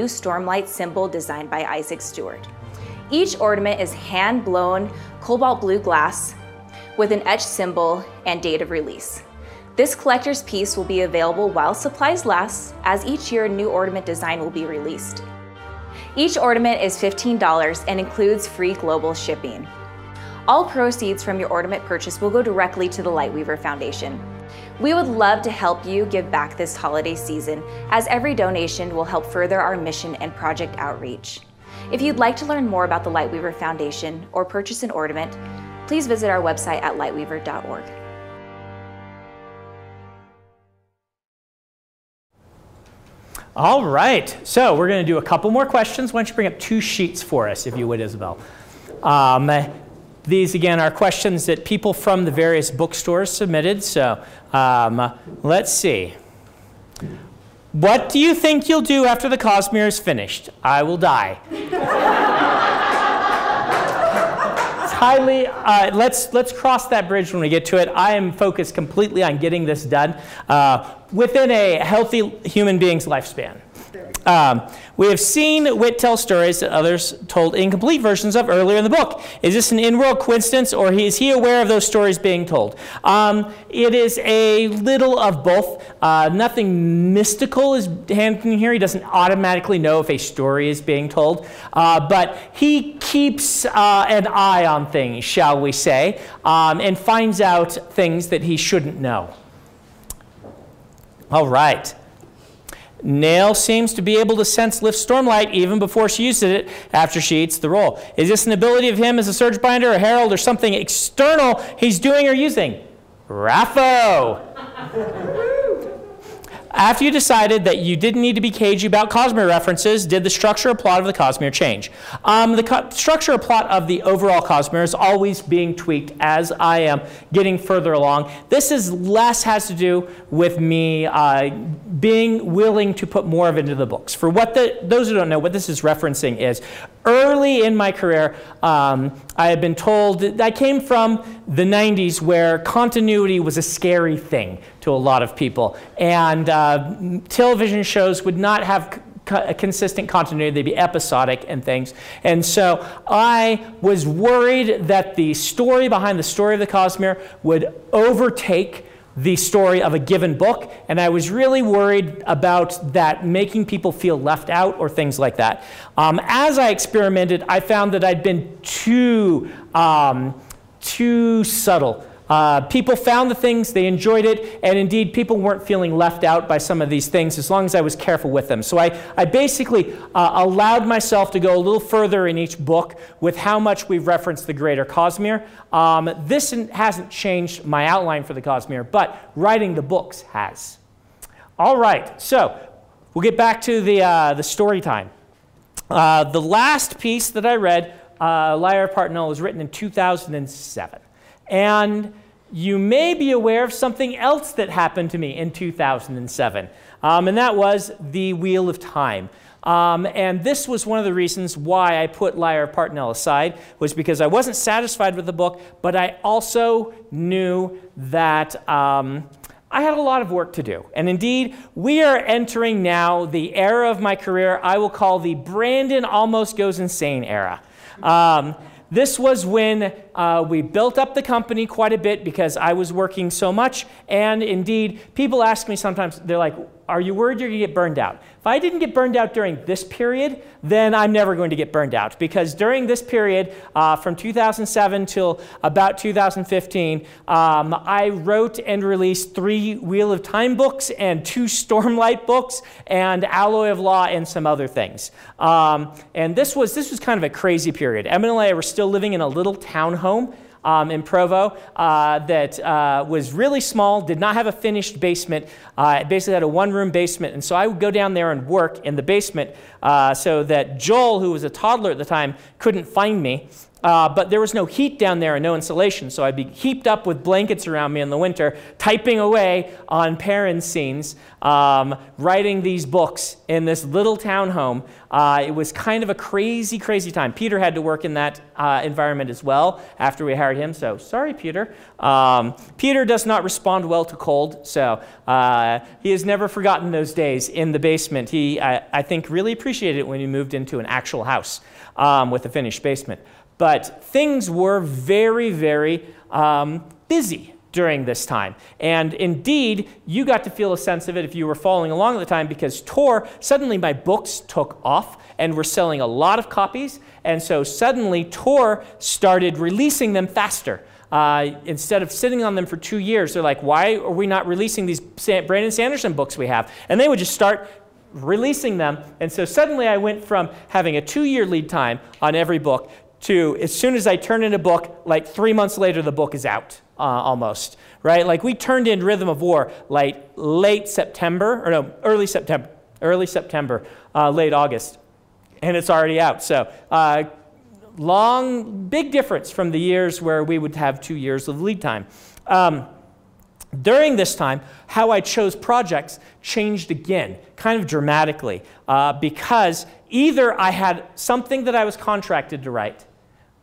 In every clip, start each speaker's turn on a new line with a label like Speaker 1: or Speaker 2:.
Speaker 1: new Stormlight symbol designed by Isaac Stewart. Each ornament is hand blown cobalt blue glass with an etched symbol and date of release. This collector's piece will be available while supplies last, as each year a new ornament design will be released. Each ornament is $15 and includes free global shipping. All proceeds from your ornament purchase will go directly to the Lightweaver Foundation. We would love to help you give back this holiday season, as every donation will help further our mission and project outreach. If you'd like to learn more about the Lightweaver Foundation or purchase an ornament, please visit our website at lightweaver.org.
Speaker 2: All right, so we're going to do a couple more questions. Why don't you bring up two sheets for us, if you would, Isabel? Um, these, again, are questions that people from the various bookstores submitted. So um, let's see. What do you think you'll do after the Cosmere is finished? I will die. it's highly, uh, let's, let's cross that bridge when we get to it. I am focused completely on getting this done uh, within a healthy human being's lifespan. Um, we have seen Wit tell stories that others told incomplete versions of earlier in the book. Is this an in-world coincidence, or is he aware of those stories being told? Um, it is a little of both. Uh, nothing mystical is happening here. He doesn't automatically know if a story is being told, uh, but he keeps uh, an eye on things, shall we say, um, and finds out things that he shouldn't know. All right. Nale seems to be able to sense lift stormlight even before she uses it after she eats the roll. Is this an ability of him as a surge binder, a herald, or something external he's doing or using? RAFO! After you decided that you didn't need to be cagey about Cosmere references, did the structure or plot of the Cosmere change? Um, the co- structure or plot of the overall Cosmere is always being tweaked as I am getting further along. This is less has to do with me uh, being willing to put more of it into the books. For what the, those who don't know, what this is referencing is early in my career, um, I had been told that I came from the 90s where continuity was a scary thing to a lot of people. And uh, television shows would not have a consistent continuity, they'd be episodic and things. And so I was worried that the story behind the story of the Cosmere would overtake the story of a given book, and I was really worried about that making people feel left out or things like that. Um, as I experimented, I found that I'd been too, um, too subtle uh, people found the things, they enjoyed it, and indeed, people weren't feeling left out by some of these things as long as I was careful with them. So I, I basically uh, allowed myself to go a little further in each book with how much we've referenced the greater Cosmere. Um, this hasn't changed my outline for the Cosmere, but writing the books has. All right, so we'll get back to the, uh, the story time. Uh, the last piece that I read, uh, Liar Partinel, was written in 2007. And you may be aware of something else that happened to me in 2007, um, and that was the Wheel of Time. Um, and this was one of the reasons why I put Liar Partinel aside, was because I wasn't satisfied with the book, but I also knew that um, I had a lot of work to do. And indeed, we are entering now the era of my career I will call the Brandon almost goes insane era. This was when uh, we built up the company quite a bit because I was working so much. And indeed, people ask me sometimes, they're like, Are you worried you're going to get burned out? If I didn't get burned out during this period, then I'm never going to get burned out because during this period, uh, from 2007 till about 2015, um, I wrote and released three Wheel of Time books and two Stormlight books and Alloy of Law and some other things. Um, and this was this was kind of a crazy period. Emily and I were still living in a little townhome um, in Provo uh, that uh, was really small, did not have a finished basement. Uh, it basically had a one room basement. And so I would go down there and work in the basement uh, so that Joel, who was a toddler at the time, couldn't find me. Uh, but there was no heat down there and no insulation, so I'd be heaped up with blankets around me in the winter, typing away on Perrin scenes, um, writing these books in this little townhome. Uh, it was kind of a crazy, crazy time. Peter had to work in that uh, environment as well after we hired him, so sorry, Peter. Um, Peter does not respond well to cold, so uh, he has never forgotten those days in the basement. He, I, I think, really appreciated it when he moved into an actual house um, with a finished basement. But things were very, very um, busy during this time. And indeed, you got to feel a sense of it if you were following along at the time because Tor, suddenly my books took off and were selling a lot of copies. And so suddenly Tor started releasing them faster. Uh, instead of sitting on them for two years, they're like, why are we not releasing these Brandon Sanderson books we have? And they would just start releasing them. And so suddenly I went from having a two year lead time on every book to as soon as I turn in a book, like three months later, the book is out uh, almost, right? Like we turned in Rhythm of War like late September, or no, early September, early September, uh, late August, and it's already out. So, uh, long, big difference from the years where we would have two years of lead time. Um, during this time, how I chose projects changed again, kind of dramatically, uh, because either I had something that I was contracted to write,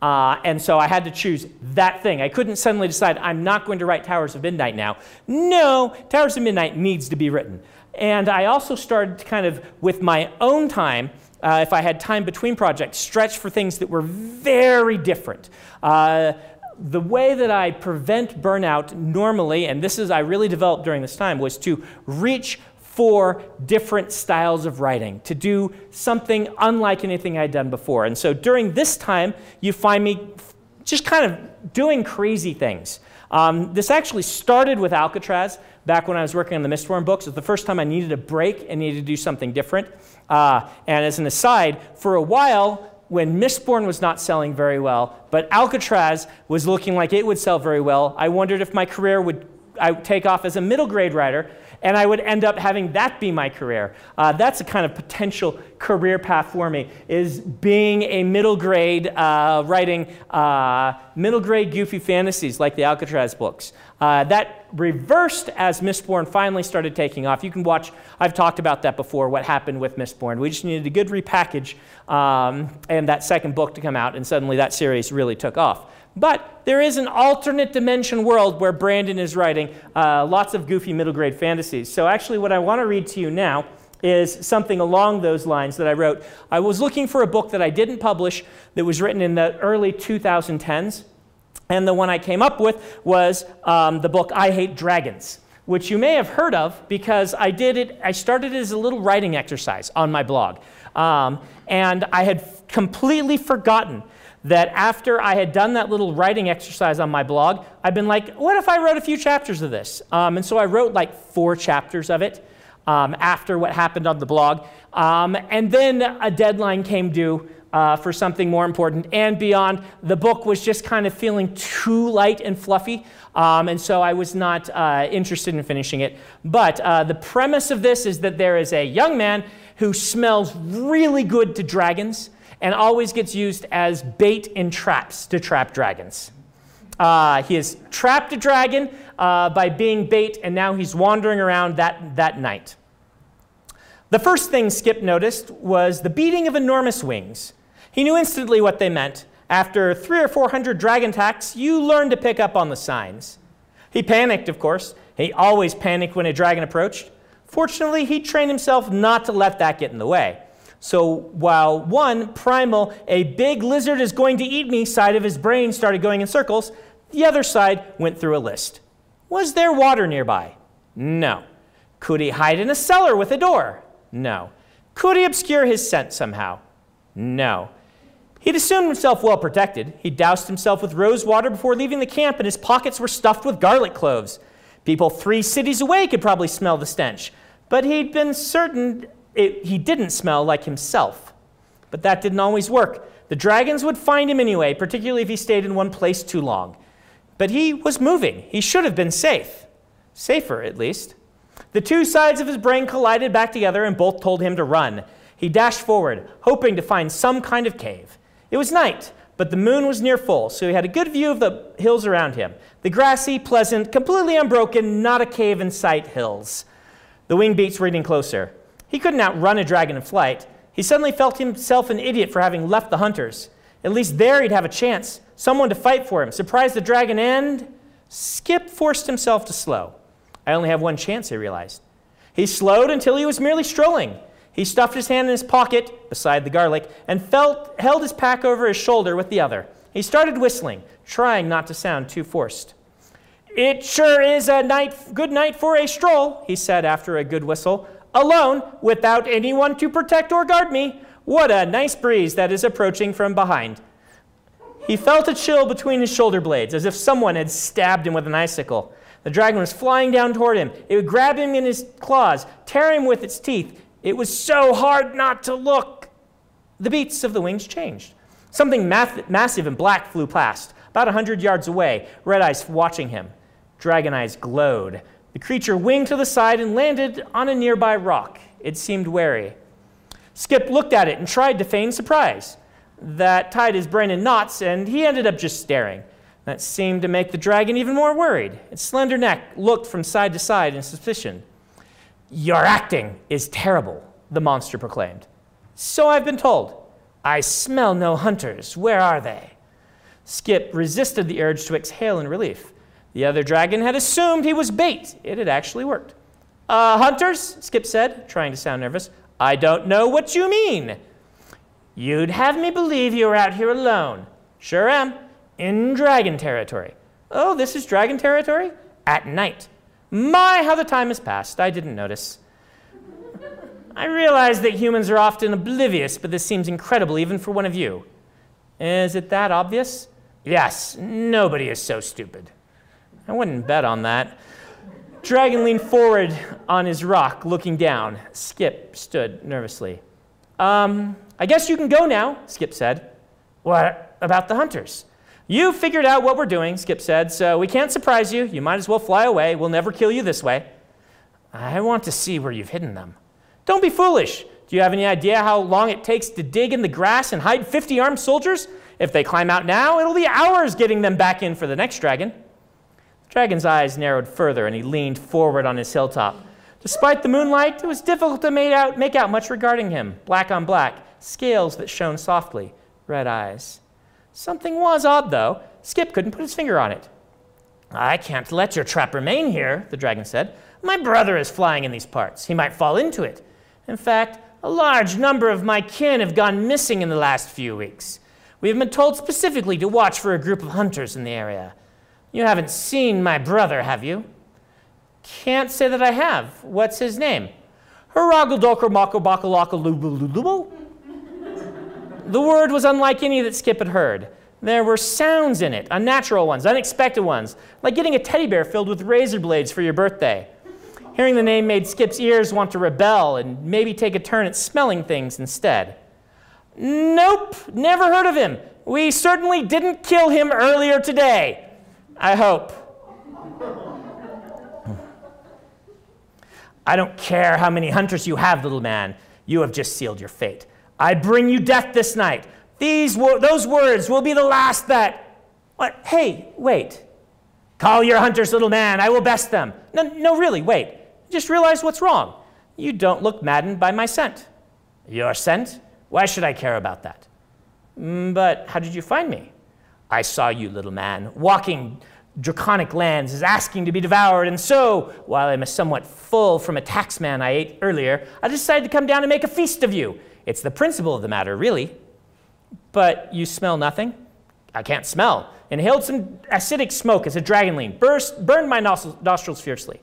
Speaker 2: uh, and so I had to choose that thing. I couldn't suddenly decide, I'm not going to write Towers of Midnight now. No, Towers of Midnight needs to be written. And I also started to kind of with my own time, uh, if I had time between projects, stretch for things that were very different. Uh, the way that I prevent burnout normally, and this is I really developed during this time, was to reach for different styles of writing, to do something unlike anything I'd done before. And so during this time, you find me just kind of doing crazy things. Um, this actually started with Alcatraz back when I was working on the Mistborn books. It was the first time I needed a break and needed to do something different. Uh, and as an aside, for a while, when Mistborn was not selling very well, but Alcatraz was looking like it would sell very well, I wondered if my career would I take off as a middle grade writer and I would end up having that be my career. Uh, that's a kind of potential career path for me, is being a middle grade, uh, writing uh, middle grade goofy fantasies like the Alcatraz books. Uh, that reversed as Mistborn finally started taking off. You can watch, I've talked about that before, what happened with Mistborn. We just needed a good repackage um, and that second book to come out, and suddenly that series really took off. But there is an alternate dimension world where Brandon is writing uh, lots of goofy middle grade fantasies. So, actually, what I want to read to you now is something along those lines that I wrote. I was looking for a book that I didn't publish that was written in the early 2010s. And the one I came up with was um, the book I Hate Dragons, which you may have heard of because I did it, I started it as a little writing exercise on my blog. Um, and I had completely forgotten that after I had done that little writing exercise on my blog, I've been like, what if I wrote a few chapters of this? Um, and so I wrote like four chapters of it um, after what happened on the blog. Um, and then a deadline came due uh, for something more important and beyond. The book was just kind of feeling too light and fluffy. Um, and so I was not uh, interested in finishing it. But uh, the premise of this is that there is a young man who smells really good to dragons and always gets used as bait in traps to trap dragons. Uh, he has trapped a dragon uh, by being bait, and now he's wandering around that, that night. The first thing Skip noticed was the beating of enormous wings. He knew instantly what they meant. After three or four hundred dragon attacks, you learn to pick up on the signs. He panicked, of course. He always panicked when a dragon approached. Fortunately, he trained himself not to let that get in the way. So while one, primal, a big lizard is going to eat me side of his brain started going in circles, the other side went through a list. Was there water nearby? No. Could he hide in a cellar with a door? No. Could he obscure his scent somehow? No. He'd assumed himself well protected. He doused himself with rose water before leaving the camp, and his pockets were stuffed with garlic cloves. People three cities away could probably smell the stench, but he'd been certain it, he didn't smell like himself. But that didn't always work. The dragons would find him anyway, particularly if he stayed in one place too long. But he was moving. He should have been safe. Safer, at least. The two sides of his brain collided back together and both told him to run. He dashed forward, hoping to find some kind of cave. It was night, but the moon was near full, so he had a good view of the hills around him. The grassy, pleasant, completely unbroken, not a cave in sight hills. The wing beats were getting closer. He couldn't outrun a dragon in flight. He suddenly felt himself an idiot for having left the hunters. At least there he'd have a chance, someone to fight for him, surprise the dragon, and. Skip forced himself to slow. I only have one chance, he realized. He slowed until he was merely strolling. He stuffed his hand in his pocket beside the garlic and felt, held his pack over his shoulder with the other. He started whistling, trying not to sound too forced. It sure is a night, good night for a stroll, he said after a good whistle. Alone, without anyone to protect or guard me. What a nice breeze that is approaching from behind. He felt a chill between his shoulder blades, as if someone had stabbed him with an icicle. The dragon was flying down toward him. It would grab him in his claws, tear him with its teeth. It was so hard not to look. The beats of the wings changed. Something math- massive and black flew past, about a hundred yards away, red eyes watching him. Dragon eyes glowed. The creature winged to the side and landed on a nearby rock. It seemed wary. Skip looked at it and tried to feign surprise. That tied his brain in knots, and he ended up just staring. That seemed to make the dragon even more worried. Its slender neck looked from side to side in suspicion. Your acting is terrible, the monster proclaimed. So I've been told. I smell no hunters. Where are they? Skip resisted the urge to exhale in relief. The other dragon had assumed he was bait. It had actually worked. Uh, hunters, Skip said, trying to sound nervous. I don't know what you mean. You'd have me believe you were out here alone. Sure am. In dragon territory. Oh, this is dragon territory? At night. My, how the time has passed. I didn't notice. I realize that humans are often oblivious, but this seems incredible even for one of you. Is it that obvious? Yes, nobody is so stupid. I wouldn't bet on that. Dragon leaned forward on his rock, looking down. Skip stood nervously. Um, I guess you can go now, Skip said. What about the hunters? You figured out what we're doing, Skip said, so we can't surprise you. You might as well fly away. We'll never kill you this way. I want to see where you've hidden them. Don't be foolish. Do you have any idea how long it takes to dig in the grass and hide 50 armed soldiers? If they climb out now, it'll be hours getting them back in for the next dragon. Dragon's eyes narrowed further and he leaned forward on his hilltop. Despite the moonlight, it was difficult to make out, make out much regarding him. Black on black, scales that shone softly, red eyes. Something was odd, though. Skip couldn't put his finger on it. I can't let your trap remain here, the dragon said. My brother is flying in these parts. He might fall into it. In fact, a large number of my kin have gone missing in the last few weeks. We have been told specifically to watch for a group of hunters in the area. You haven't seen my brother, have you? Can't say that I have. What's his name? The word was unlike any that Skip had heard. There were sounds in it, unnatural ones, unexpected ones, like getting a teddy bear filled with razor blades for your birthday. Hearing the name made Skip's ears want to rebel and maybe take a turn at smelling things instead. Nope, never heard of him. We certainly didn't kill him earlier today. I hope. I don't care how many hunters you have, little man. You have just sealed your fate. I bring you death this night. These wo- those words will be the last that. What? Hey, wait. Call your hunters, little man. I will best them. No, no, really, wait. Just realize what's wrong. You don't look maddened by my scent. Your scent? Why should I care about that? Mm, but how did you find me? I saw you, little man, walking draconic lands is asking to be devoured, and so, while I'm somewhat full from a taxman I ate earlier, I decided to come down and make a feast of you. It's the principle of the matter, really. But you smell nothing? I can't smell. Inhaled some acidic smoke as a dragon lean, burst, burned my nostrils fiercely.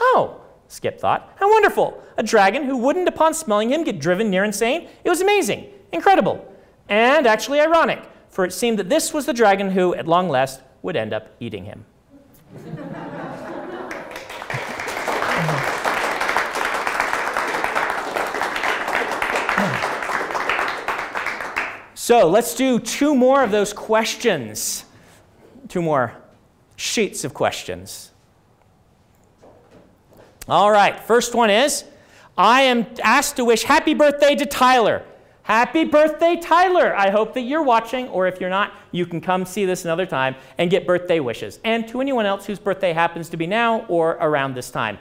Speaker 2: Oh, Skip thought. How wonderful! A dragon who wouldn't, upon smelling him, get driven near insane? It was amazing, incredible, and actually ironic, for it seemed that this was the dragon who, at long last, would end up eating him. So let's do two more of those questions. Two more sheets of questions. All right, first one is I am asked to wish happy birthday to Tyler. Happy birthday, Tyler! I hope that you're watching, or if you're not, you can come see this another time and get birthday wishes. And to anyone else whose birthday happens to be now or around this time.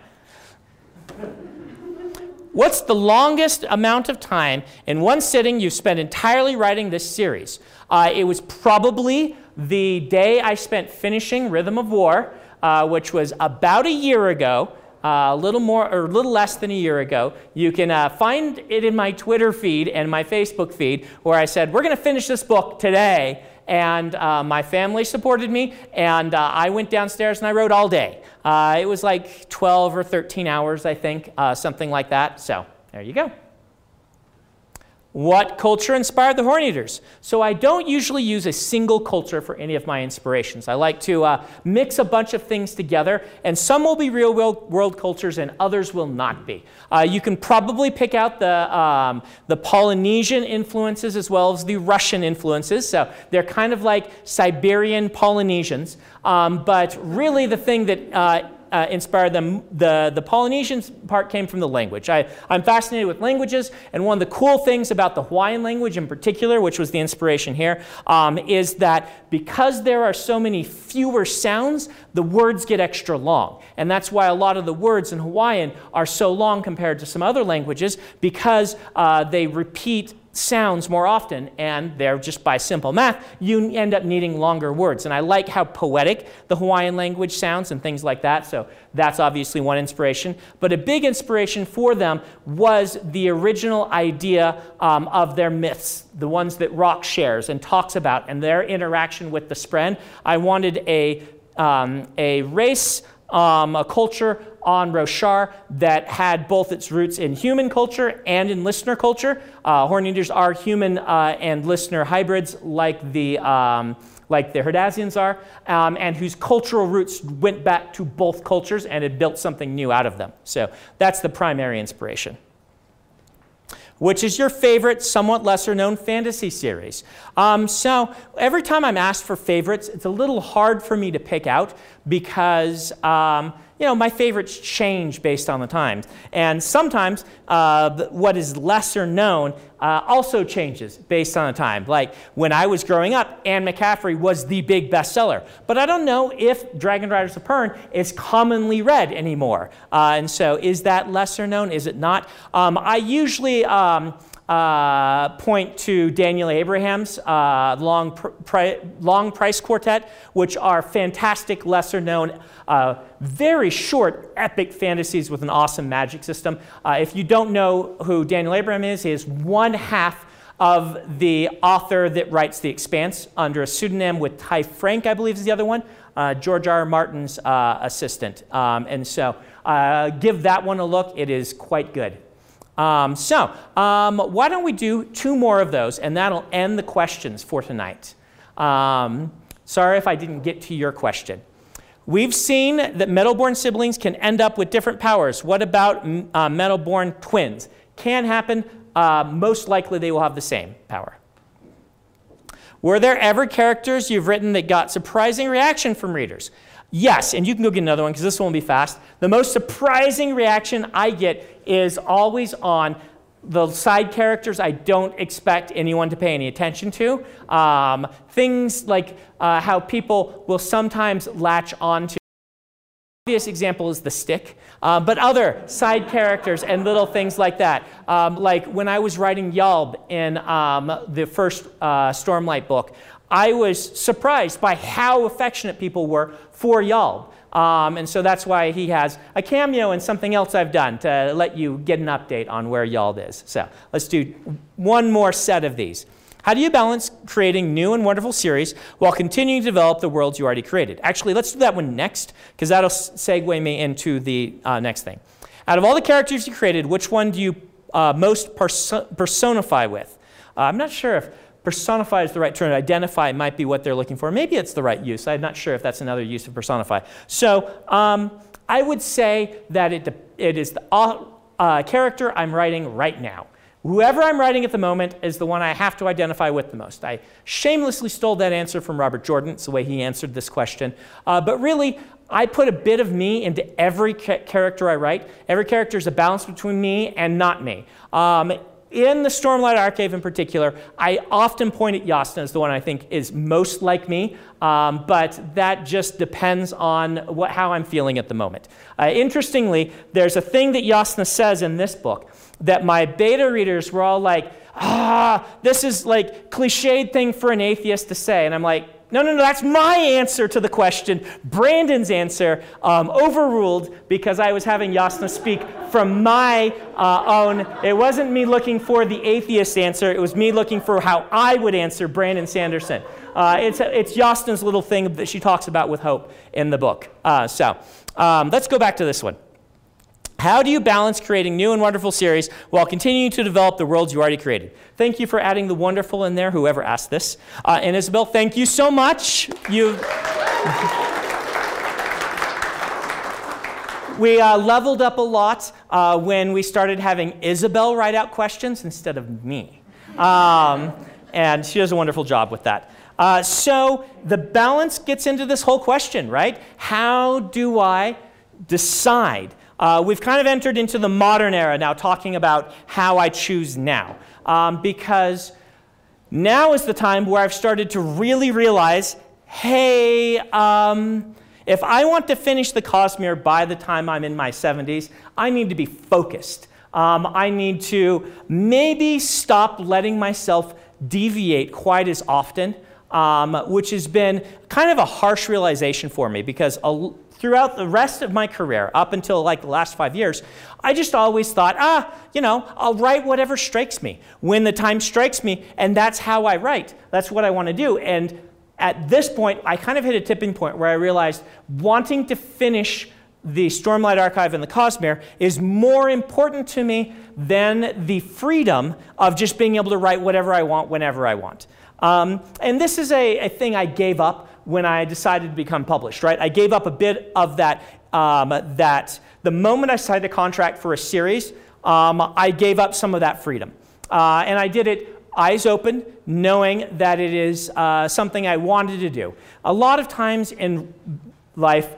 Speaker 2: What's the longest amount of time in one sitting you've spent entirely writing this series? Uh, it was probably the day I spent finishing Rhythm of War, uh, which was about a year ago. Uh, a little more or a little less than a year ago. You can uh, find it in my Twitter feed and my Facebook feed where I said, We're going to finish this book today. And uh, my family supported me, and uh, I went downstairs and I wrote all day. Uh, it was like 12 or 13 hours, I think, something like that. So there you go. What culture inspired the Horn Eaters? So I don't usually use a single culture for any of my inspirations. I like to uh, mix a bunch of things together, and some will be real world cultures and others will not be. Uh, you can probably pick out the, um, the Polynesian influences as well as the Russian influences. So they're kind of like Siberian Polynesians. Um, but really, the thing that uh, uh, inspired them. The, the Polynesian part came from the language. I, I'm fascinated with languages, and one of the cool things about the Hawaiian language in particular, which was the inspiration here, um, is that because there are so many fewer sounds, the words get extra long. And that's why a lot of the words in Hawaiian are so long compared to some other languages, because uh, they repeat sounds more often, and they're just by simple math, you end up needing longer words. And I like how poetic the Hawaiian language sounds and things like that, so that's obviously one inspiration. But a big inspiration for them was the original idea um, of their myths, the ones that Rock shares and talks about, and their interaction with the Spren. I wanted a, um, a race, um, a culture on Roshar that had both its roots in human culture and in listener culture. Uh, horn eaters are human uh, and listener hybrids, like the um, like the Herdazians are, um, and whose cultural roots went back to both cultures and had built something new out of them. So that's the primary inspiration. Which is your favorite, somewhat lesser known fantasy series? Um, so, every time I'm asked for favorites, it's a little hard for me to pick out because um, you know, my favorites change based on the times. And sometimes uh, what is lesser known uh, also changes based on the time. Like when I was growing up, Anne McCaffrey was the big bestseller. But I don't know if Dragon Riders of Pern is commonly read anymore. Uh, and so is that lesser known? Is it not? Um, I usually. Um, uh, point to Daniel Abraham's uh, long, pr- long Price Quartet, which are fantastic, lesser known, uh, very short, epic fantasies with an awesome magic system. Uh, if you don't know who Daniel Abraham is, he is one half of the author that writes The Expanse under a pseudonym with Ty Franck, I believe is the other one, uh, George R. R. Martin's assistant. Um, and so give that one a look, it is quite good. Um, so, um, why don't we do two more of those, and that'll end the questions for tonight. Um, sorry if I didn't get to your question. We've seen that metal-born siblings can end up with different powers. What about uh, metal-born twins? Can happen. Uh, most likely, they will have the same power. Were there ever characters you've written that got surprising reaction from readers? Yes, and you can go get another one because this one will be fast. The most surprising reaction I get is always on the side characters I don't expect anyone to pay any attention to. Um, things like uh, how people will sometimes latch on to. Obvious example is the stick, uh, but other side characters and little things like that. Um, like when I was writing Yalb in um, the first uh, Stormlight book, I was surprised by how affectionate people were for Yalb. Um, and so that's why he has a cameo and something else I've done to let you get an update on where Yalb is. So let's do one more set of these. How do you balance creating new and wonderful series while continuing to develop the worlds you already created? Actually, let's do that one next because that'll segue me into the uh, next thing. Out of all the characters you created, which one do you uh, most perso- personify with? Uh, I'm not sure if personify is the right term. Identify might be what they're looking for. Maybe it's the right use. I'm not sure if that's another use of personify. So um, I would say that it, it is the uh, character I'm writing right now. Whoever I'm writing at the moment is the one I have to identify with the most. I shamelessly stole that answer from Robert Jordan. It's the way he answered this question. Uh, but really, I put a bit of me into every ca- character I write. Every character is a balance between me and not me. Um, in the Stormlight Archive in particular, I often point at Jasna as the one I think is most like me, um, but that just depends on what, how I'm feeling at the moment. Uh, interestingly, there's a thing that Jasna says in this book that my beta readers were all like, ah, this is like cliched thing for an atheist to say. And I'm like, no, no, no, that's my answer to the question. Brandon's answer um, overruled because I was having Jasna speak from my uh, own. It wasn't me looking for the atheist answer, it was me looking for how I would answer Brandon Sanderson. Uh, it's, it's Jasna's little thing that she talks about with hope in the book. Uh, so um, let's go back to this one. How do you balance creating new and wonderful series while continuing to develop the worlds you already created? Thank you for adding the wonderful in there, whoever asked this. Uh, and Isabel, thank you so much. You. we uh, leveled up a lot uh, when we started having Isabel write out questions instead of me. Um, and she does a wonderful job with that. Uh, so the balance gets into this whole question, right? How do I decide? Uh, we've kind of entered into the modern era now, talking about how I choose now. Um, because now is the time where I've started to really realize hey, um, if I want to finish the Cosmere by the time I'm in my 70s, I need to be focused. Um, I need to maybe stop letting myself deviate quite as often, um, which has been kind of a harsh realization for me because a, throughout the rest of my career, up until like the last five years, I just always thought, ah, you know, I'll write whatever strikes me when the time strikes me, and that's how I write. That's what I want to do. And at this point, I kind of hit a tipping point where I realized wanting to finish the Stormlight Archive and the Cosmere is more important to me than the freedom of just being able to write whatever I want whenever I want. Um, and this is a, a thing I gave up when I decided to become published, right? I gave up a bit of that, um, that the moment I signed a contract for a series, um, I gave up some of that freedom. Uh, and I did it eyes open, knowing that it is uh, something I wanted to do. A lot of times in life,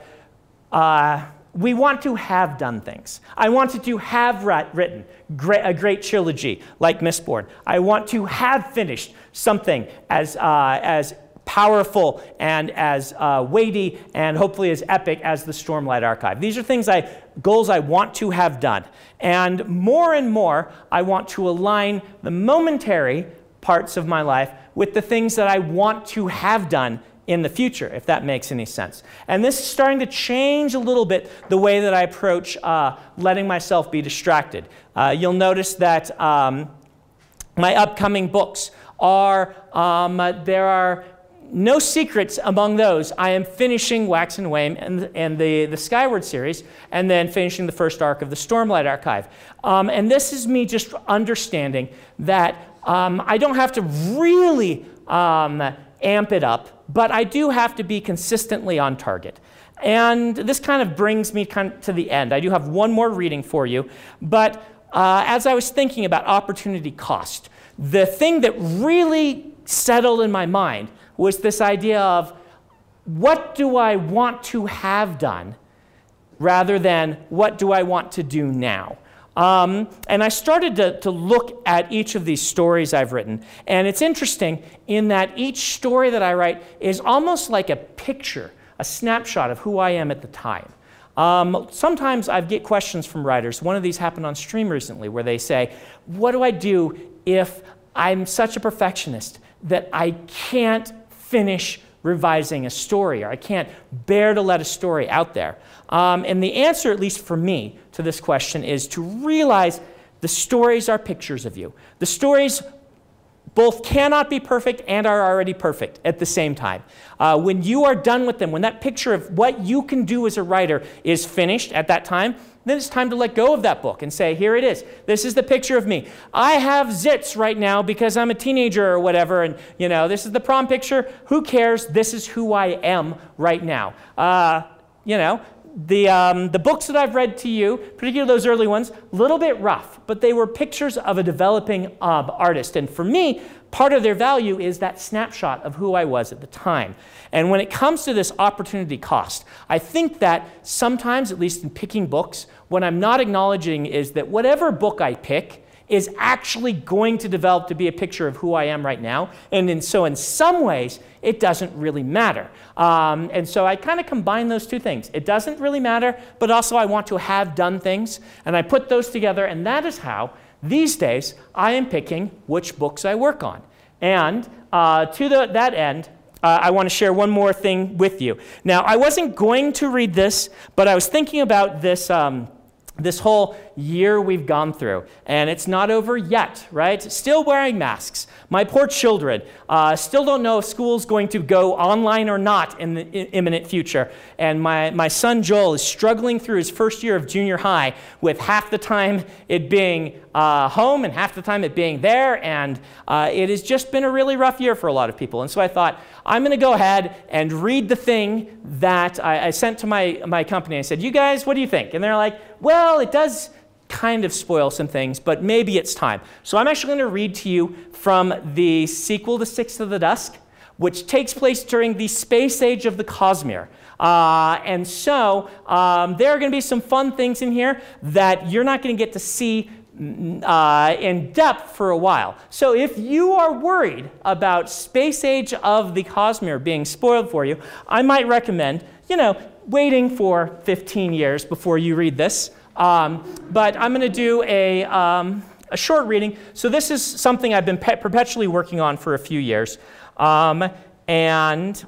Speaker 2: uh, we want to have done things. I wanted to have written a great trilogy like Mistborn. I want to have finished something as, uh, as powerful and as uh, weighty and hopefully as epic as the Stormlight Archive. These are things I, goals I want to have done. And more and more, I want to align the momentary parts of my life with the things that I want to have done in the future, if that makes any sense. And this is starting to change a little bit the way that I approach uh, letting myself be distracted. Uh, you'll notice that um, my upcoming books are, um, there are no secrets among those. I am finishing Wax and Wayne and, and the, the Skyward series, and then finishing the first arc of the Stormlight Archive. Um, and this is me just understanding that um, I don't have to really um, amp it up, but I do have to be consistently on target. And this kind of brings me kind of to the end. I do have one more reading for you, but uh, as I was thinking about opportunity cost, the thing that really settled in my mind was this idea of what do I want to have done rather than what do I want to do now. Um, and I started to, to look at each of these stories I've written. And it's interesting in that each story that I write is almost like a picture, a snapshot of who I am at the time. Um, sometimes I get questions from writers. One of these happened on stream recently where they say, What do I do if I'm such a perfectionist that I can't finish revising a story, or I can't bear to let a story out there? Um, and the answer, at least for me, to this question is to realize the stories are pictures of you. The stories both cannot be perfect and are already perfect at the same time. Uh, when you are done with them, when that picture of what you can do as a writer is finished at that time, then it's time to let go of that book and say, here it is. This is the picture of me. I have zits right now because I'm a teenager or whatever, and you know, this is the prom picture. Who cares? This is who I am right now. Uh, you know, the, um, the books that I've read to you, particularly those early ones, a little bit rough, but they were pictures of a developing um, artist. And for me, part of their value is that snapshot of who I was at the time. And when it comes to this opportunity cost, I think that sometimes, at least in picking books, what I'm not acknowledging is that whatever book I pick is actually going to develop to be a picture of who I am right now. And in, so, in some ways, it doesn't really matter. Um, and so, I kind of combine those two things. It doesn't really matter, but also I want to have done things. And I put those together, and that is how these days I am picking which books I work on. And uh, to the, that end, uh, I want to share one more thing with you. Now, I wasn't going to read this, but I was thinking about this. Um, this whole year we've gone through, and it's not over yet, right? Still wearing masks. My poor children uh, still don't know if school's going to go online or not in the imminent future. And my, my son Joel is struggling through his first year of junior high with half the time it being uh, home and half the time it being there. And uh, it has just been a really rough year for a lot of people. And so I thought, I'm going to go ahead and read the thing that I, I sent to my, my company. I said, You guys, what do you think? And they're like, Well, it does kind of spoil some things, but maybe it's time. So I'm actually going to read to you from the sequel to Sixth of the Dusk, which takes place during the space age of the Cosmere. Uh, and so um, there are going to be some fun things in here that you're not going to get to see uh, in depth for a while. So if you are worried about space age of the Cosmere being spoiled for you, I might recommend, you know, waiting for 15 years before you read this. Um, but I'm going to do a, um, a short reading. So this is something I've been pe- perpetually working on for a few years. Um, and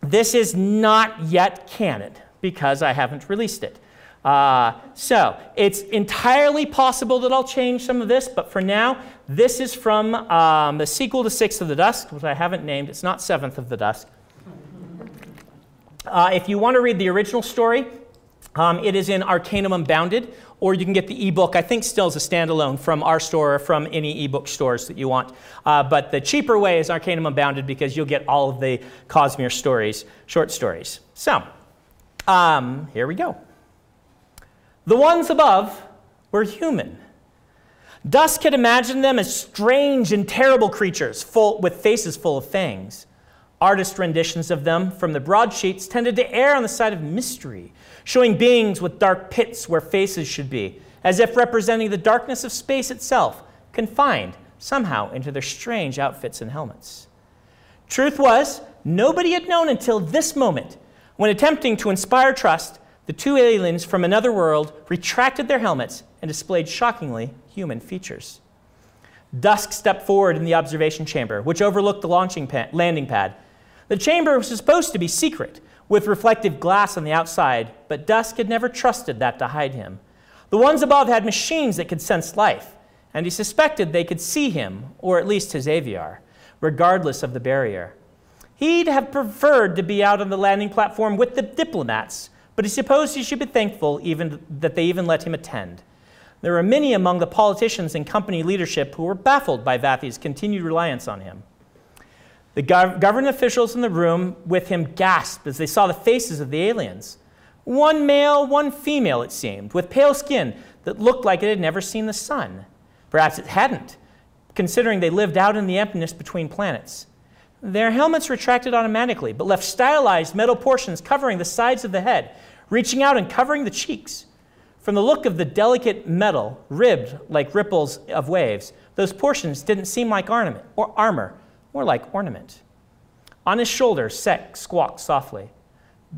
Speaker 2: this is not yet canon because I haven't released it. Uh, so it's entirely possible that I'll change some of this, but for now, this is from um, the sequel to Sixth of the Dusk, which I haven't named. It's not Seventh of the Dusk. Uh, if you want to read the original story, um, it is in Arcanum Unbounded, or you can get the ebook. I think still as a standalone from our store or from any ebook stores that you want. Uh, but the cheaper way is Arcanum Unbounded because you'll get all of the Cosmere stories, short stories. So, um, here we go. The ones above were human. Dusk had imagined them as strange and terrible creatures full, with faces full of fangs. Artist renditions of them from the broadsheets tended to err on the side of mystery, showing beings with dark pits where faces should be, as if representing the darkness of space itself, confined somehow into their strange outfits and helmets. Truth was, nobody had known until this moment, when attempting to inspire trust, the two aliens from another world retracted their helmets and displayed shockingly human features. Dusk stepped forward in the observation chamber, which overlooked the launching pad, landing pad. The chamber was supposed to be secret, with reflective glass on the outside, but Dusk had never trusted that to hide him. The ones above had machines that could sense life, and he suspected they could see him, or at least his aviar, regardless of the barrier. He'd have preferred to be out on the landing platform with the diplomats, but he supposed he should be thankful even that they even let him attend. There were many among the politicians and company leadership who were baffled by Vathi's continued reliance on him. The gov- government officials in the room with him gasped as they saw the faces of the aliens. One male, one female, it seemed, with pale skin that looked like it had never seen the sun. Perhaps it hadn't, considering they lived out in the emptiness between planets. Their helmets retracted automatically, but left stylized metal portions covering the sides of the head, reaching out and covering the cheeks. From the look of the delicate metal, ribbed like ripples of waves, those portions didn't seem like ornament or armor, more like ornament. On his shoulder, Sak squawked softly.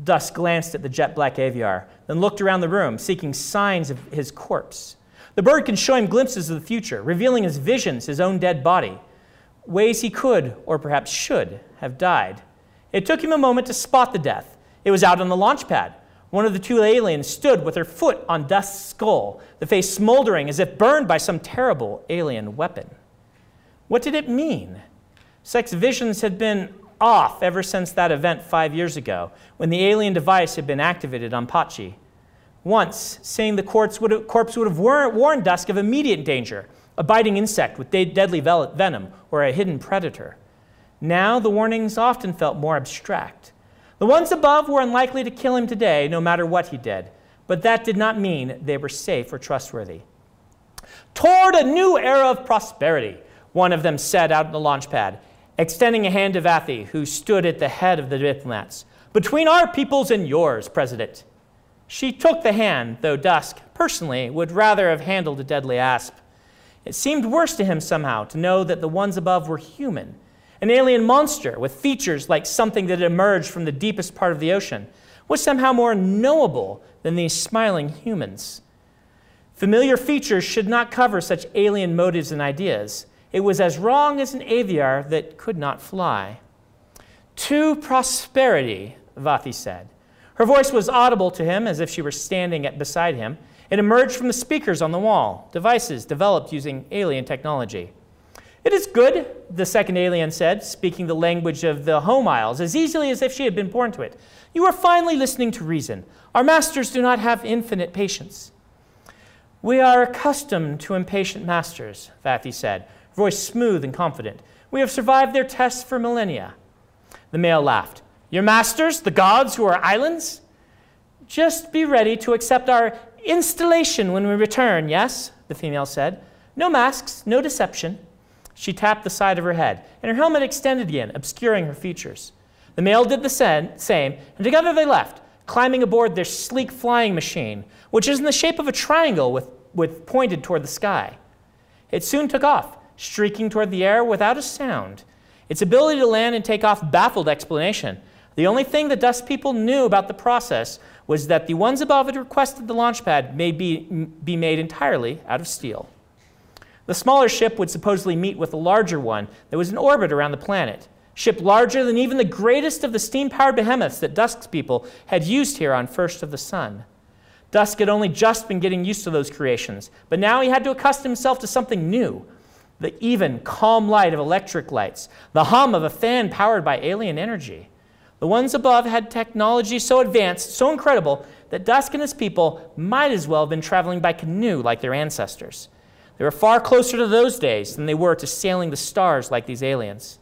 Speaker 2: Dusk glanced at the jet black aviar, then looked around the room, seeking signs of his corpse. The bird can show him glimpses of the future, revealing his visions, his own dead body ways he could, or perhaps should, have died. It took him a moment to spot the death. It was out on the launch pad. One of the two aliens stood with her foot on Dusk's skull, the face smoldering as if burned by some terrible alien weapon. What did it mean? Sak's visions had been off ever since that event five years ago, when the alien device had been activated on Patji. Once, seeing the would have, corpse would have warned Dusk of immediate danger, a biting insect with deadly venom, or a hidden predator. Now the warnings often felt more abstract. The ones above were unlikely to kill him today, no matter what he did, but that did not mean they were safe or trustworthy. Toward a new era of prosperity, one of them said out on the launch pad, extending a hand to Vathi, who stood at the head of the diplomats. Between our peoples and yours, President. She took the hand, though Dusk, personally, would rather have handled a deadly asp. It seemed worse to him somehow to know that the ones above were human, an alien monster with features like something that had emerged from the deepest part of the ocean was somehow more knowable than these smiling humans. Familiar features should not cover such alien motives and ideas. It was as wrong as an aviar that could not fly. To prosperity, Vathi said. Her voice was audible to him as if she were standing at, beside him. It emerged from the speakers on the wall, devices developed using alien technology. It is good, the second alien said, speaking the language of the home isles as easily as if she had been born to it. You are finally listening to reason. Our masters do not have infinite patience. We are accustomed to impatient masters, Vathi said, voice smooth and confident. We have survived their tests for millennia. The male laughed. Your masters, the gods who are islands? Just be ready to accept our installation when we return, yes? The female said. No masks, no deception. She tapped the side of her head, and her helmet extended again, obscuring her features. The male did the same, and together they left, climbing aboard their sleek flying machine, which is in the shape of a triangle with, with pointed toward the sky. It soon took off, streaking toward the air without a sound. Its ability to land and take off baffled explanation. The only thing the dust people knew about the process was that the ones above had requested the launch pad may be, be made entirely out of steel. The smaller ship would supposedly meet with a larger one that was in orbit around the planet, ship larger than even the greatest of the steam powered behemoths that Dusk's people had used here on First of the Sun. Dusk had only just been getting used to those creations, but now he had to accustom himself to something new the even, calm light of electric lights, the hum of a fan powered by alien energy. The ones above had technology so advanced, so incredible, that Dusk and his people might as well have been traveling by canoe like their ancestors. They were far closer to those days than they were to sailing the stars like these aliens.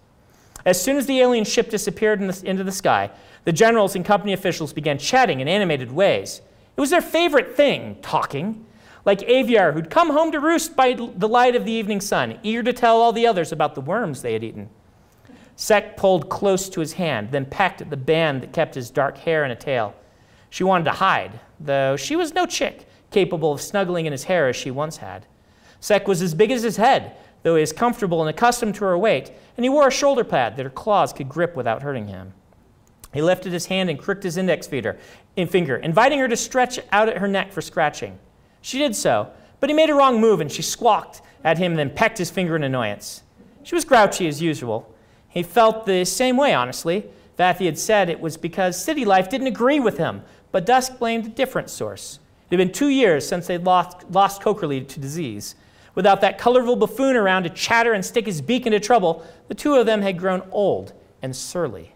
Speaker 2: As soon as the alien ship disappeared in the, into the sky, the generals and company officials began chatting in animated ways. It was their favorite thing, talking, like Aviar, who'd come home to roost by the light of the evening sun, eager to tell all the others about the worms they had eaten. Sak pulled close to his hand, then pecked at the band that kept his dark hair in a tail. She wanted to hide, though she was no chick capable of snuggling in his hair as she once had. Sak was as big as his head, though he was comfortable and accustomed to her weight, and he wore a shoulder pad that her claws could grip without hurting him. He lifted his hand and crooked his index finger, inviting her to stretch out at her neck for scratching. She did so, but he made a wrong move and she squawked at him and then pecked his finger in annoyance. She was grouchy as usual. He felt the same way, honestly. Vathi had said it was because city life didn't agree with him, but Dusk blamed a different source. It had been two years since they'd lost, lost Kokerlii to disease. Without that colorful buffoon around to chatter and stick his beak into trouble, the two of them had grown old and surly.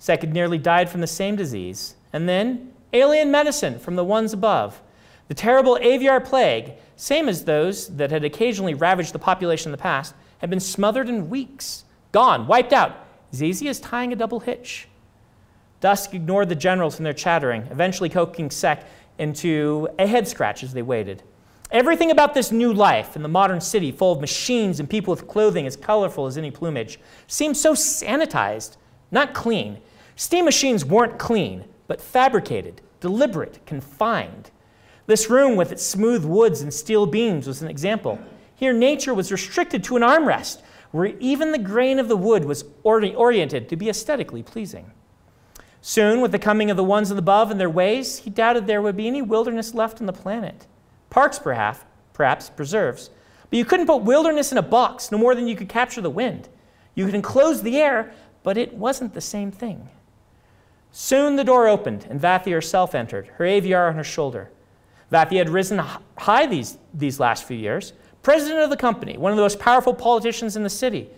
Speaker 2: Sak had nearly died from the same disease, and then alien medicine from the ones above. The terrible aviar plague, same as those that had occasionally ravaged the population in the past, had been smothered in weeks, gone, wiped out, as easy as tying a double hitch. Dusk ignored the generals and their chattering, eventually coaxing Sak into a head scratch as they waited. Everything about this new life in the modern city, full of machines and people with clothing as colorful as any plumage, seemed so sanitized, not clean. Steam machines weren't clean, but fabricated, deliberate, confined. This room with its smooth woods and steel beams was an example. Here, nature was restricted to an armrest, where even the grain of the wood was oriented to be aesthetically pleasing. Soon, with the coming of the ones above and their ways, he doubted there would be any wilderness left on the planet parks perhaps, perhaps preserves. But you couldn't put wilderness in a box, no more than you could capture the wind. You could enclose the air, but it wasn't the same thing. Soon the door opened, and Vathi herself entered, her aviar on her shoulder. Vathi had risen high these, these last few years, president of the company, one of the most powerful politicians in the city.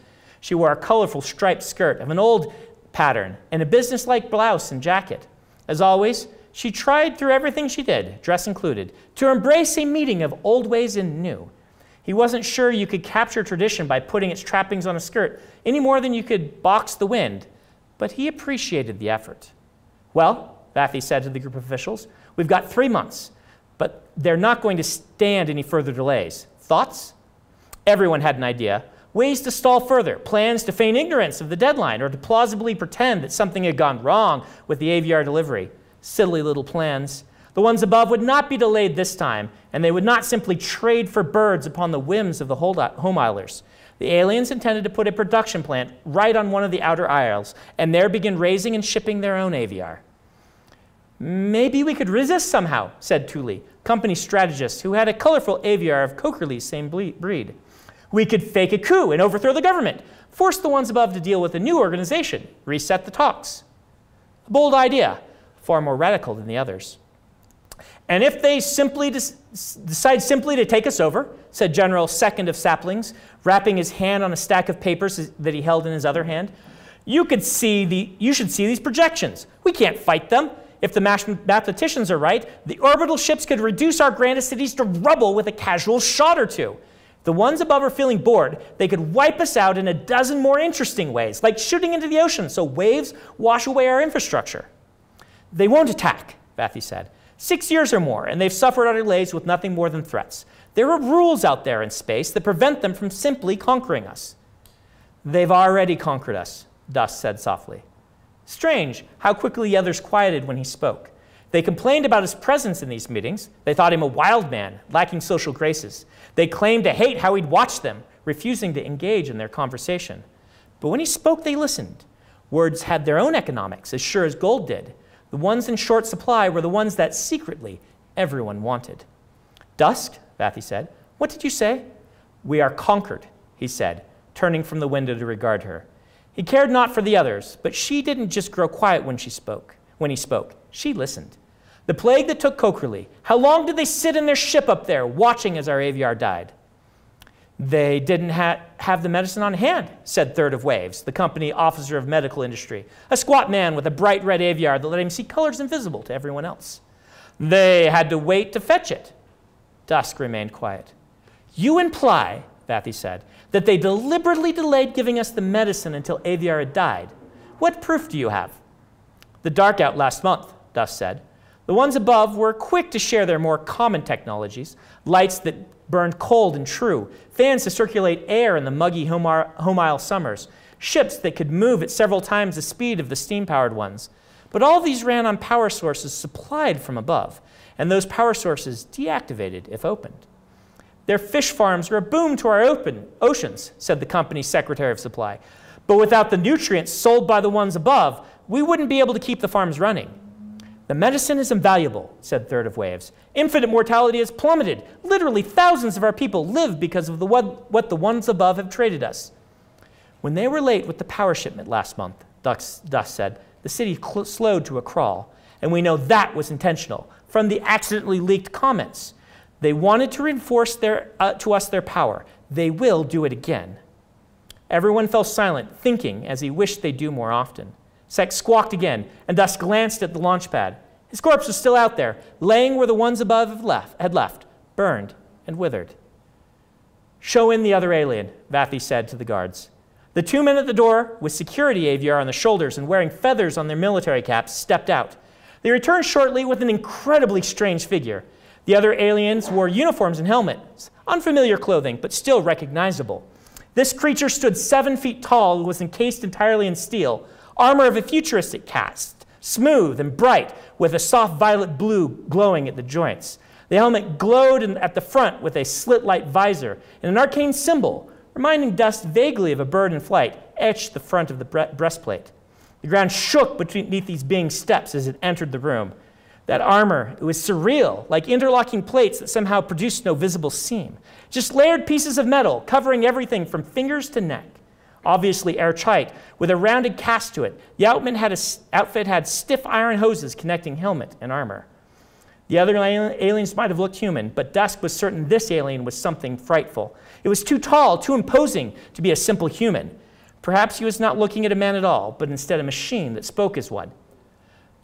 Speaker 2: She wore a colorful striped skirt of an old pattern and a businesslike blouse and jacket. As always, she tried through everything she did, dress included, to embrace a meeting of old ways and new. He wasn't sure you could capture tradition by putting its trappings on a skirt any more than you could box the wind, but he appreciated the effort. Well, Vathi said to the group of officials, we've got three months, but they're not going to stand any further delays. Thoughts? Everyone had an idea. Ways to stall further, plans to feign ignorance of the deadline, or to plausibly pretend that something had gone wrong with the aviar delivery silly little plans. The ones above would not be delayed this time, and they would not simply trade for birds upon the whims of the home islanders. The aliens intended to put a production plant right on one of the outer isles and there begin raising and shipping their own aviar. Maybe we could resist somehow, said Thule, company strategist who had a colorful aviar of Kokerlii's same breed. We could fake a coup and overthrow the government, force the ones above to deal with a new organization, reset the talks. A bold idea, far more radical than the others. And if they simply des- decide simply to take us over, said General Second of Saplings, wrapping his hand on a stack of papers that he held in his other hand, you could see the you should see these projections. We can't fight them. If the mathematicians are right, the orbital ships could reduce our grandest cities to rubble with a casual shot or two. The ones above are feeling bored. They could wipe us out in a dozen more interesting ways, like shooting into the ocean so waves wash away our infrastructure. They won't attack, Vathi said. Six years or more, and they've suffered our delays with nothing more than threats. There are rules out there in space that prevent them from simply conquering us. They've already conquered us, Dusk said softly. Strange how quickly the others quieted when he spoke. They complained about his presence in these meetings. They thought him a wild man, lacking social graces. They claimed to hate how he'd watch them, refusing to engage in their conversation. But when he spoke, they listened. Words had their own economics, as sure as gold did. The ones in short supply were the ones that secretly everyone wanted. Dusk, Vathi said. What did you say? We are conquered, he said, turning from the window to regard her. He cared not for the others, but she didn't just grow quiet when she spoke. When he spoke, she listened. The plague that took Kokerlii, how long did they sit in their ship up there watching as our aviar died? They didn't ha- have the medicine on hand, said Third of Waves, the company officer of medical industry, a squat man with a bright red aviar that let him see colors invisible to everyone else. They had to wait to fetch it. Dusk remained quiet. You imply, Vathi said, that they deliberately delayed giving us the medicine until Aviar had died. What proof do you have? The dark out last month, Dusk said. The ones above were quick to share their more common technologies lights that burned cold and true, fans to circulate air in the muggy home isle summers, ships that could move at several times the speed of the steam powered ones. But all these ran on power sources supplied from above, and those power sources deactivated if opened. Their fish farms are a boom to our open oceans, said the company's Secretary of Supply. But without the nutrients sold by the ones above, we wouldn't be able to keep the farms running. The medicine is invaluable, said Third of Waves. Infinite mortality has plummeted. Literally, thousands of our people live because of the what, what the ones above have traded us. When they were late with the power shipment last month, Dusk said, the city cl- slowed to a crawl. And we know that was intentional from the accidentally leaked comments. They wanted to reinforce their, uh, to us their power. They will do it again. Everyone fell silent, thinking as he wished they'd do more often. Sak squawked again, and Dusk glanced at the launch pad. His corpse was still out there, laying where the ones above left, had left, burned and withered. Show in the other alien, Vathi said to the guards. The two men at the door, with security aviar on their shoulders and wearing feathers on their military caps, stepped out. They returned shortly with an incredibly strange figure. The other aliens wore uniforms and helmets, unfamiliar clothing, but still recognizable. This creature stood seven feet tall and was encased entirely in steel, armor of a futuristic cast, smooth and bright, with a soft violet blue glowing at the joints. The helmet glowed at the front with a slit like visor and an arcane symbol, reminding Dusk vaguely of a bird in flight, etched the front of the breastplate. The ground shook beneath these beings' steps as it entered the room. That armor, it was surreal, like interlocking plates that somehow produced no visible seam. Just layered pieces of metal covering everything from fingers to neck obviously airtight, with a rounded cast to it. The had, a, outfit had stiff iron hoses connecting helmet and armor. The other aliens might have looked human, but Dusk was certain this alien was something frightful. It was too tall, too imposing to be a simple human. Perhaps he was not looking at a man at all, but instead a machine that spoke as one.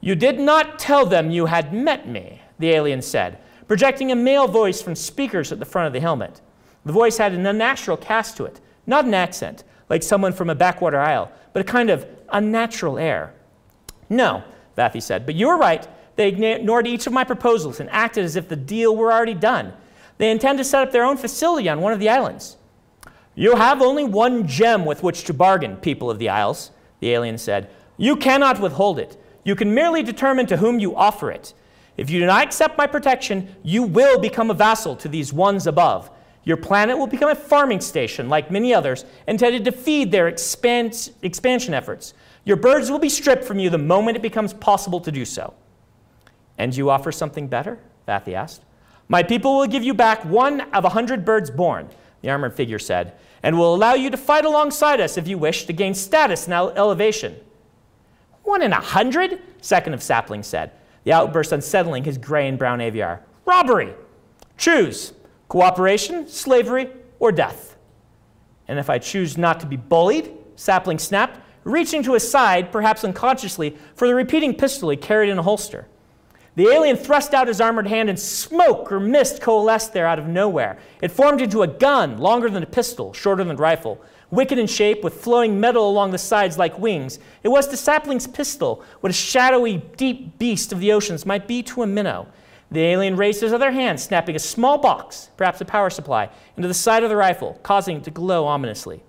Speaker 2: You did not tell them you had met me, the alien said, projecting a male voice from speakers at the front of the helmet. The voice had an unnatural cast to it, not an accent, like someone from a backwater isle, but a kind of unnatural air. No, Vathi said, but you were right. They ignored each of my proposals and acted as if the deal were already done. They intend to set up their own facility on one of the islands. You have only one gem with which to bargain, people of the Isles, the alien said. You cannot withhold it. You can merely determine to whom you offer it. If you do not accept my protection, you will become a vassal to these ones above. Your planet will become a farming station, like many others, intended to feed their expans- expansion efforts. Your birds will be stripped from you the moment it becomes possible to do so. And you offer something better? Vathi asked. My people will give you back one of a hundred birds born, the armored figure said, and will allow you to fight alongside us if you wish to gain status and elevation. One in a hundred? Second of Sapling said, the outburst unsettling his gray and brown aviar. Robbery! Choose cooperation, slavery, or death. And if I choose not to be bullied, Sapling snapped, reaching to his side, perhaps unconsciously, for the repeating pistol he carried in a holster. The alien thrust out his armored hand, and smoke or mist coalesced there out of nowhere. It formed into a gun, longer than a pistol, shorter than a rifle. Wicked in shape, with flowing metal along the sides like wings, it was the Sapling's pistol what a shadowy, deep beast of the oceans might be to a minnow. The alien raised his other hand, snapping a small box, perhaps a power supply, into the side of the rifle, causing it to glow ominously.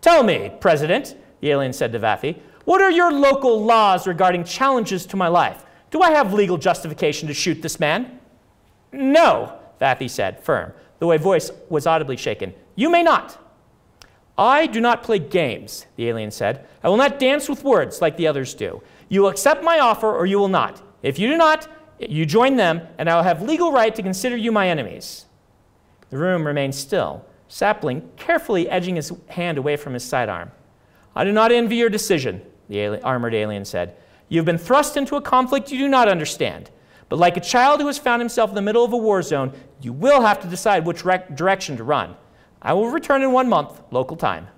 Speaker 2: Tell me, President, the alien said to Vathi, what are your local laws regarding challenges to my life? Do I have legal justification to shoot this man? No, Vathi said, firm, though a voice was audibly shaken. You may not. I do not play games, the alien said. I will not dance with words like the others do. You will accept my offer or you will not. If you do not, you join them, and I will have legal right to consider you my enemies. The room remained still, Sapling carefully edging his hand away from his sidearm. I do not envy your decision, the alien, armored alien said. You have been thrust into a conflict you do not understand. But like a child who has found himself in the middle of a war zone, you will have to decide which rec- direction to run. I will return in one month, local time.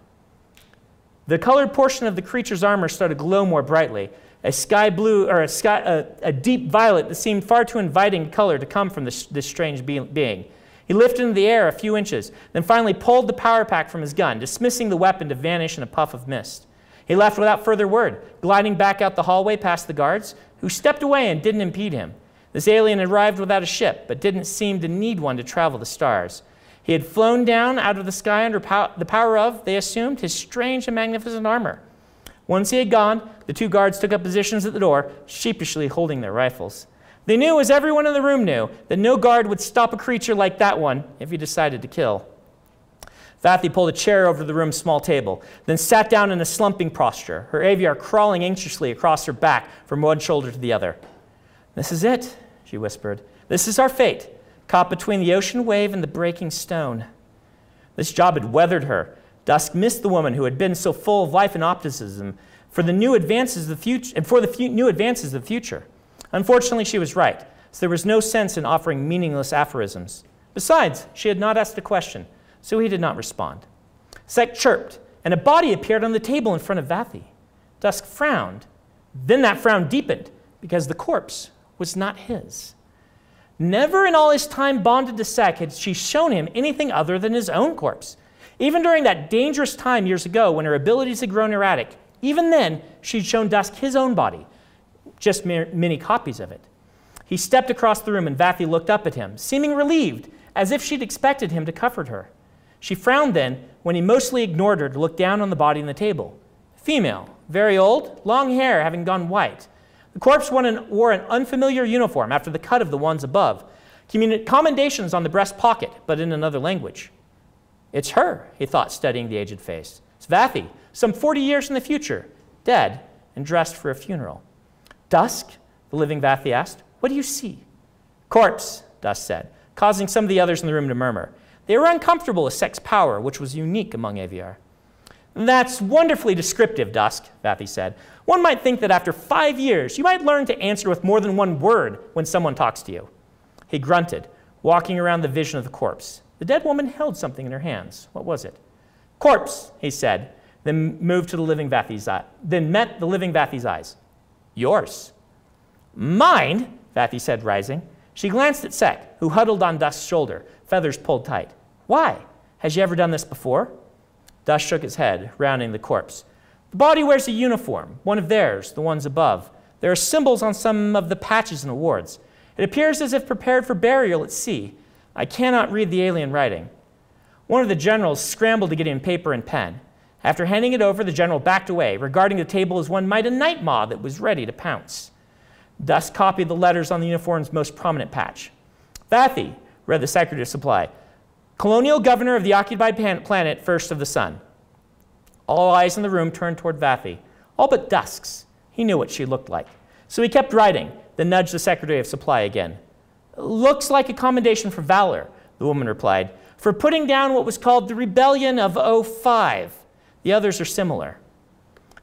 Speaker 2: The colored portion of the creature's armor started to glow more brightly, a sky blue or a, sky, a, a deep violet that seemed far too inviting color to come from this, this strange be- being. He lifted into the air a few inches, then finally pulled the power pack from his gun, dismissing the weapon to vanish in a puff of mist. He left without further word, gliding back out the hallway past the guards, who stepped away and didn't impede him. This alien arrived without a ship, but didn't seem to need one to travel the stars. He had flown down out of the sky under pow- the power of, they assumed, his strange and magnificent armor. Once he had gone, the two guards took up positions at the door, sheepishly holding their rifles. They knew, as everyone in the room knew, that no guard would stop a creature like that one if he decided to kill. Vathi pulled a chair over to the room's small table, then sat down in a slumping posture, her aviar crawling anxiously across her back from one shoulder to the other. This is it, she whispered. This is our fate, caught between the ocean wave and the breaking stone. This job had weathered her. Dusk missed the woman who had been so full of life and optimism for the new advances of the future, and for the new advances of the future. Unfortunately, she was right, so there was no sense in offering meaningless aphorisms. Besides, she had not asked a question so he did not respond. Sak chirped, and a body appeared on the table in front of Vathi. Dusk frowned. Then that frown deepened, because the corpse was not his. Never in all his time bonded to Sak had she shown him anything other than his own corpse. Even during that dangerous time years ago when her abilities had grown erratic, even then she'd shown Dusk his own body, just many copies of it. He stepped across the room and Vathi looked up at him, seeming relieved, as if she'd expected him to comfort her. She frowned then when he mostly ignored her to look down on the body on the table. Female, very old, long hair having gone white. The corpse wore an unfamiliar uniform after the cut of the ones above. Commendations on the breast pocket, but in another language. It's her, he thought, studying the aged face. It's Vathi, some 40 years in the future, dead and dressed for a funeral. Dusk, the living Vathi asked, What do you see? Corpse, Dusk said, causing some of the others in the room to murmur. They were uncomfortable with Sak's power, which was unique among aviar. That's wonderfully descriptive, Dusk, Vathi said. One might think that after five years, you might learn to answer with more than one word when someone talks to you. He grunted, walking around the vision of the corpse. The dead woman held something in her hands. What was it? Corpse, he said, then moved to the living Vathi's eye, then met the living Vathi's eyes. Yours. Mine, Vathi said, rising. She glanced at Sak, who huddled on Dusk's shoulder, feathers pulled tight. Why? Has she ever done this before? Dusk shook his head, rounding the corpse. The body wears a uniform, one of theirs, the ones above. There are symbols on some of the patches and awards. It appears as if prepared for burial at sea. I cannot read the alien writing. One of the generals scrambled to get him paper and pen. After handing it over, the general backed away, regarding the table as one might a night moth that was ready to pounce. Dusk copied the letters on the uniform's most prominent patch. Vathi, read the Secretary of Supply, Colonial Governor of the occupied planet, first of the sun. All eyes in the room turned toward Vathi, all but Dusk's. He knew what she looked like. So he kept writing, then nudged the Secretary of Supply again. Looks like a commendation for valor, the woman replied, for putting down what was called the Rebellion of 05. The others are similar.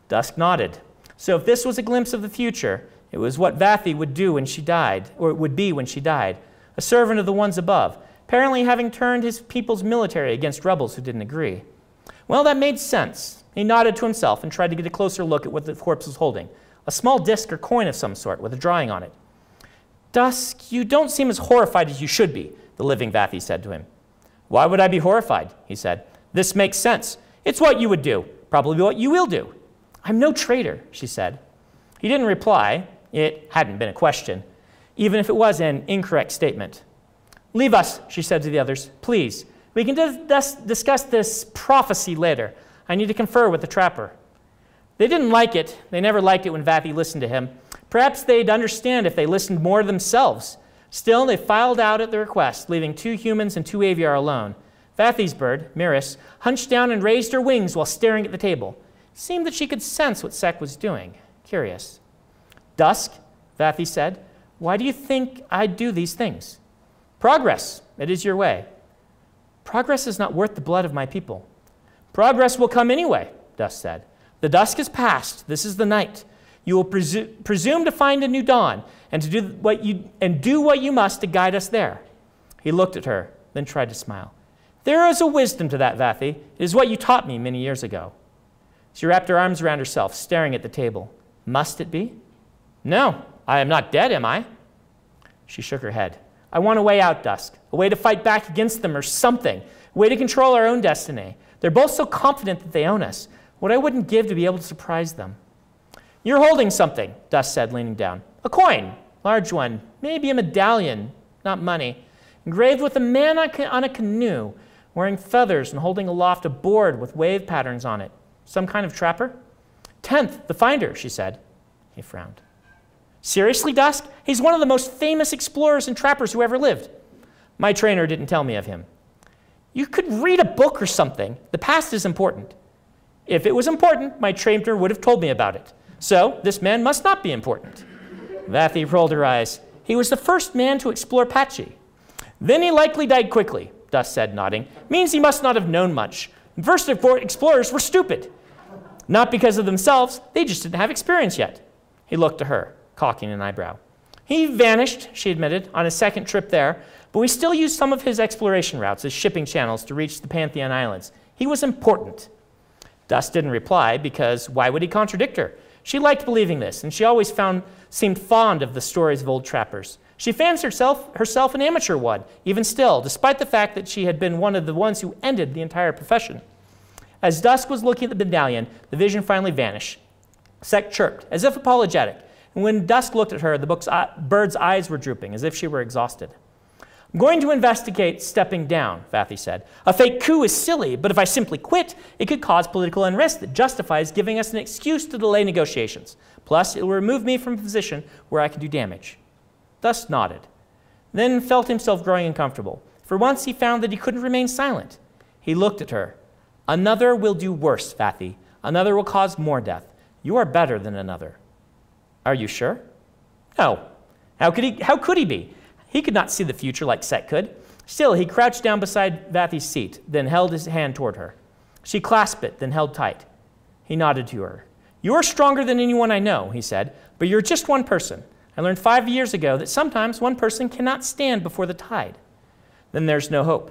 Speaker 2: Dusk nodded. So if this was a glimpse of the future, it was what Vathi would do when she died, or it would be when she died, a servant of the ones above, apparently having turned his people's military against rebels who didn't agree. Well, that made sense. He nodded to himself and tried to get a closer look at what the corpse was holding a small disc or coin of some sort with a drawing on it. Dusk, you don't seem as horrified as you should be, the living Vathi said to him. Why would I be horrified? He said. This makes sense. It's what you would do, probably what you will do. I'm no traitor, she said. He didn't reply. It hadn't been a question, even if it was an incorrect statement. Leave us, she said to the others. Please. We can dis- discuss this prophecy later. I need to confer with the trapper. They didn't like it. They never liked it when Vathi listened to him. Perhaps they'd understand if they listened more themselves. Still, they filed out at the request, leaving two humans and two aviar alone. Vathi's bird, Miris, hunched down and raised her wings while staring at the table. It seemed that she could sense what Sak was doing. Curious. Dusk, Vathi said, why do you think I do these things? Progress, it is your way. Progress is not worth the blood of my people. Progress will come anyway, Dusk said. The dusk is past. This is the night. You will presu- presume to find a new dawn and to do what you and do what you must to guide us there. He looked at her, then tried to smile. There is a wisdom to that, Vathi. It is what you taught me many years ago. She wrapped her arms around herself, staring at the table. Must it be? No, I am not dead, am I? She shook her head. I want a way out, Dusk, a way to fight back against them or something, a way to control our own destiny. They're both so confident that they own us. What I wouldn't give to be able to surprise them. You're holding something, Dusk said, leaning down. A coin, large one, maybe a medallion, not money, engraved with a man on a canoe, wearing feathers and holding aloft a board with wave patterns on it. Some kind of trapper? Tenth, the finder, she said. He frowned. Seriously, Dusk? He's one of the most famous explorers and trappers who ever lived. My trainer didn't tell me of him. You could read a book or something. The past is important. If it was important, my trainer would have told me about it. So, this man must not be important. Vathi rolled her eyes. He was the first man to explore Patji. Then he likely died quickly, Dusk said, nodding. Means he must not have known much. First explorers were stupid. Not because of themselves, they just didn't have experience yet. He looked to her, cocking an eyebrow. He vanished, she admitted, on his second trip there, but we still used some of his exploration routes as shipping channels to reach the Pantheon Islands. He was important. Dusk didn't reply because why would he contradict her? She liked believing this, and she always found, seemed fond of the stories of old trappers. She fancied herself, herself an amateur one, even still, despite the fact that she had been one of the ones who ended the entire profession. As Dusk was looking at the medallion, the vision finally vanished. Sak chirped, as if apologetic, and when Dusk looked at her, the uh, bird's eyes were drooping, as if she were exhausted. I'm going to investigate stepping down, Vathi said. A fake coup is silly, but if I simply quit, it could cause political unrest that justifies giving us an excuse to delay negotiations. Plus, it will remove me from a position where I can do damage. Dusk nodded, then felt himself growing uncomfortable. For once, he found that he couldn't remain silent. He looked at her. Another will do worse, Vathi. Another will cause more death. You are better than another. Are you sure? No. How could he, how could he be? He could not see the future like Sak could. Still, he crouched down beside Vathi's seat, then held his hand toward her. She clasped it, then held tight. He nodded to her. You are stronger than anyone I know, he said, but you're just one person. I learned five years ago that sometimes one person cannot stand before the tide. Then there's no hope.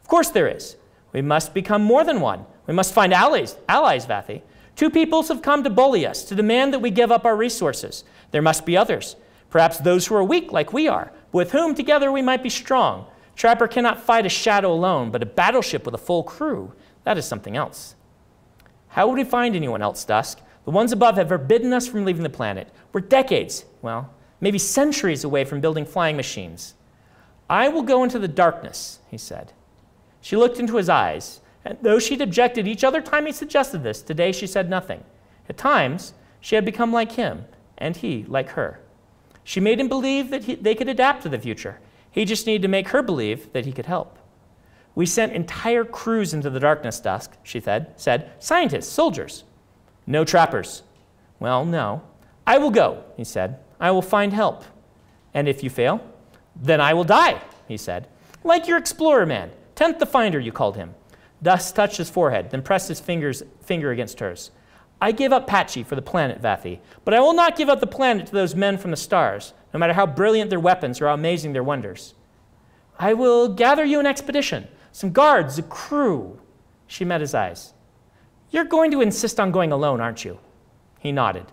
Speaker 2: Of course there is. We must become more than one. We must find allies, allies, Vathi. Two peoples have come to bully us, to demand that we give up our resources. There must be others. Perhaps those who are weak, like we are, with whom together we might be strong. Trapper cannot fight a shadow alone, but a battleship with a full crew, that is something else. How would we find anyone else, Dusk? The ones above have forbidden us from leaving the planet. We're decades, well, maybe centuries away from building flying machines. I will go into the darkness, he said. She looked into his eyes, and though she'd objected each other time he suggested this, today she said nothing. At times, she had become like him, and he like her. She made him believe that he, they could adapt to the future. He just needed to make her believe that he could help. We sent entire crews into the darkness dusk, she said, said, scientists, soldiers. No trappers. Well, no. I will go, he said. I will find help. And if you fail, then I will die, he said. Like your explorer man, tenth the finder, you called him. Dusk touched his forehead, then pressed his fingers, finger against hers. I give up Patji for the planet, Vathi, but I will not give up the planet to those men from the stars, no matter how brilliant their weapons or how amazing their wonders. I will gather you an expedition, some guards, a crew. She met his eyes. You're going to insist on going alone, aren't you? He nodded.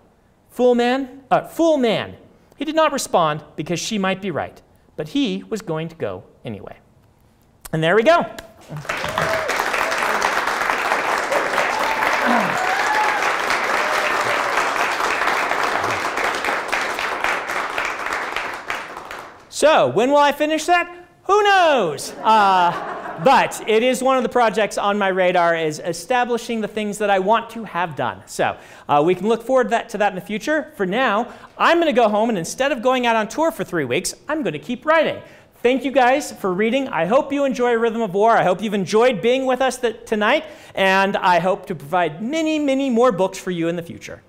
Speaker 2: Fool man, uh, fool man. He did not respond because she might be right, but he was going to go anyway. And there we go. So, when will I finish that? Who knows? Uh, but it is one of the projects on my radar is establishing the things that I want to have done. So uh, we can look forward to that, to that in the future. For now, I'm going to go home and instead of going out on tour for three weeks, I'm going to keep writing. Thank you guys for reading. I hope you enjoy Rhythm of War. I hope you've enjoyed being with us th- tonight, and I hope to provide many, many more books for you in the future.